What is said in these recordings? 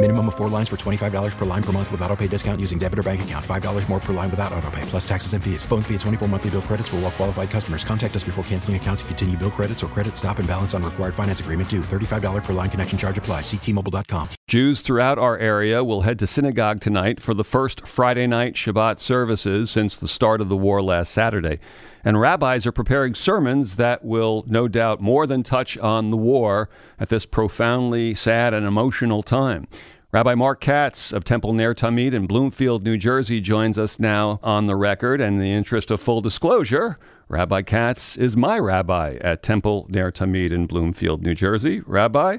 Minimum of four lines for $25 per line per month with auto pay discount using debit or bank account. $5 more per line without auto pay, plus taxes and fees. Phone fee at 24 monthly bill credits for all well qualified customers. Contact us before canceling account to continue bill credits or credit stop and balance on required finance agreement due. $35 per line connection charge apply. Ctmobile.com. Jews throughout our area will head to synagogue tonight for the first Friday night Shabbat services since the start of the war last Saturday. And rabbis are preparing sermons that will no doubt more than touch on the war at this profoundly sad and emotional time. Rabbi Mark Katz of Temple Ner Tamid in Bloomfield, New Jersey, joins us now on the record. And in the interest of full disclosure, Rabbi Katz is my rabbi at Temple Ner Tamid in Bloomfield, New Jersey. Rabbi,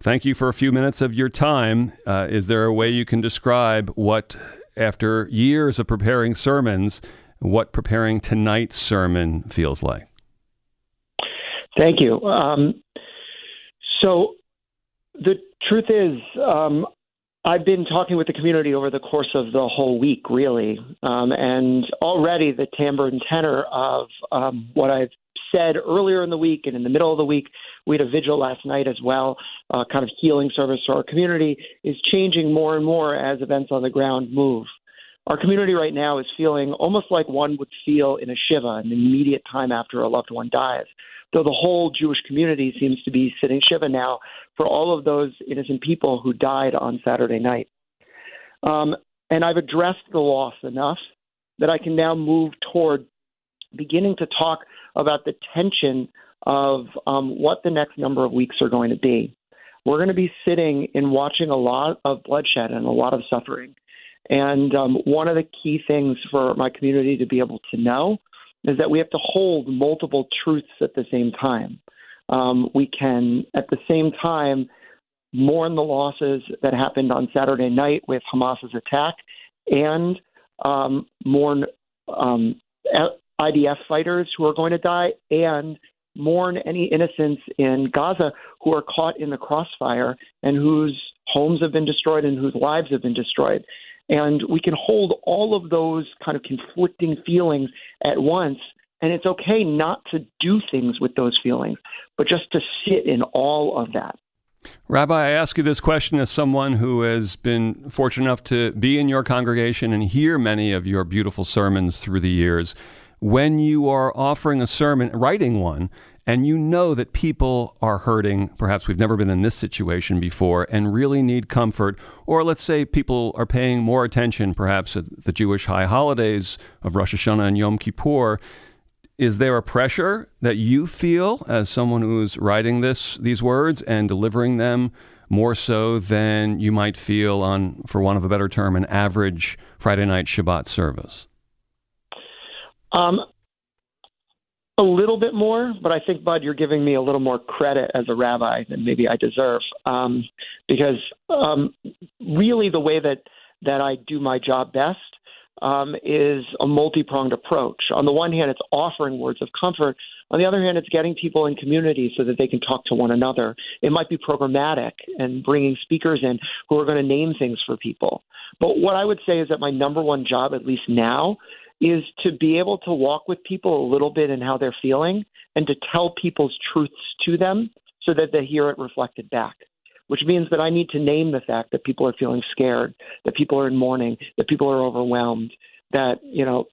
thank you for a few minutes of your time. Uh, is there a way you can describe what, after years of preparing sermons, what preparing tonight's sermon feels like? Thank you. Um, so, the truth is, um, I've been talking with the community over the course of the whole week, really, um, and already the timbre and tenor of um, what I've said earlier in the week and in the middle of the week, we had a vigil last night as well, uh, kind of healing service to our community, is changing more and more as events on the ground move. Our community right now is feeling almost like one would feel in a Shiva, an immediate time after a loved one dies though the whole Jewish community seems to be sitting Shiva now for all of those innocent people who died on Saturday night. Um, and I've addressed the loss enough that I can now move toward beginning to talk about the tension of um, what the next number of weeks are going to be. We're going to be sitting and watching a lot of bloodshed and a lot of suffering. And um, one of the key things for my community to be able to know is that we have to hold multiple truths at the same time. Um, we can, at the same time, mourn the losses that happened on Saturday night with Hamas's attack and um, mourn um, IDF fighters who are going to die and mourn any innocents in Gaza who are caught in the crossfire and whose homes have been destroyed and whose lives have been destroyed. And we can hold all of those kind of conflicting feelings at once. And it's okay not to do things with those feelings, but just to sit in all of that. Rabbi, I ask you this question as someone who has been fortunate enough to be in your congregation and hear many of your beautiful sermons through the years. When you are offering a sermon, writing one, and you know that people are hurting, perhaps we've never been in this situation before, and really need comfort, or let's say people are paying more attention, perhaps at the Jewish high holidays of Rosh Hashanah and Yom Kippur. Is there a pressure that you feel as someone who's writing this these words and delivering them more so than you might feel on, for want of a better term, an average Friday night Shabbat service? Um, a little bit more, but I think, Bud, you're giving me a little more credit as a rabbi than maybe I deserve. Um, because um, really, the way that, that I do my job best um, is a multi pronged approach. On the one hand, it's offering words of comfort. On the other hand, it's getting people in community so that they can talk to one another. It might be programmatic and bringing speakers in who are going to name things for people. But what I would say is that my number one job, at least now, is to be able to walk with people a little bit in how they're feeling and to tell people's truths to them so that they hear it reflected back. Which means that I need to name the fact that people are feeling scared, that people are in mourning, that people are overwhelmed, that, you know,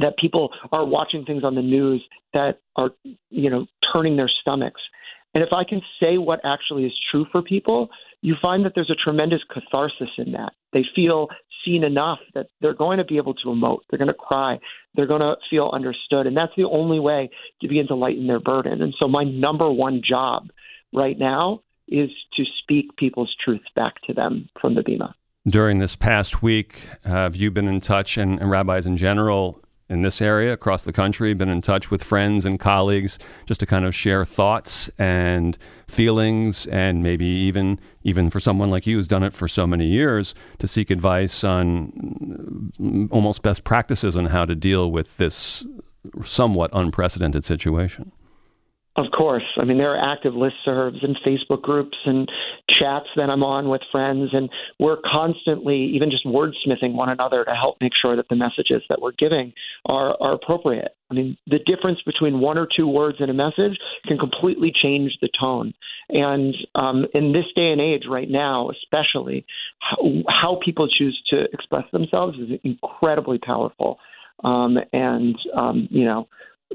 that people are watching things on the news that are, you know, turning their stomachs. And if I can say what actually is true for people, you find that there's a tremendous catharsis in that. They feel seen enough that they're going to be able to emote. They're going to cry. They're going to feel understood. And that's the only way to begin to lighten their burden. And so, my number one job right now is to speak people's truths back to them from the Bima. During this past week, have you been in touch, and, and rabbis in general, in this area across the country, been in touch with friends and colleagues just to kind of share thoughts and feelings, and maybe even even for someone like you who's done it for so many years to seek advice on almost best practices on how to deal with this somewhat unprecedented situation. Of course. I mean, there are active listservs and Facebook groups and chats that I'm on with friends, and we're constantly even just wordsmithing one another to help make sure that the messages that we're giving are, are appropriate. I mean, the difference between one or two words in a message can completely change the tone. And um, in this day and age, right now, especially, how, how people choose to express themselves is incredibly powerful. Um, and, um, you know,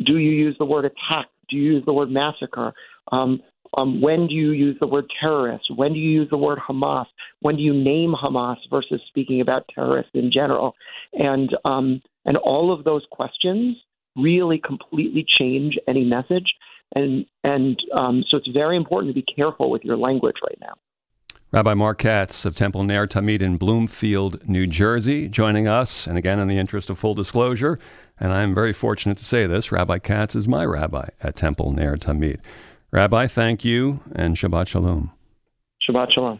do you use the word attack? Do you use the word massacre? Um, um, when do you use the word terrorist? When do you use the word Hamas? When do you name Hamas versus speaking about terrorists in general? And um, and all of those questions really completely change any message. And and um, so it's very important to be careful with your language right now. Rabbi Mark Katz of Temple Ner Tamid in Bloomfield, New Jersey, joining us. And again, in the interest of full disclosure, and I'm very fortunate to say this, Rabbi Katz is my rabbi at Temple Ner Tamid. Rabbi, thank you, and Shabbat Shalom. Shabbat Shalom.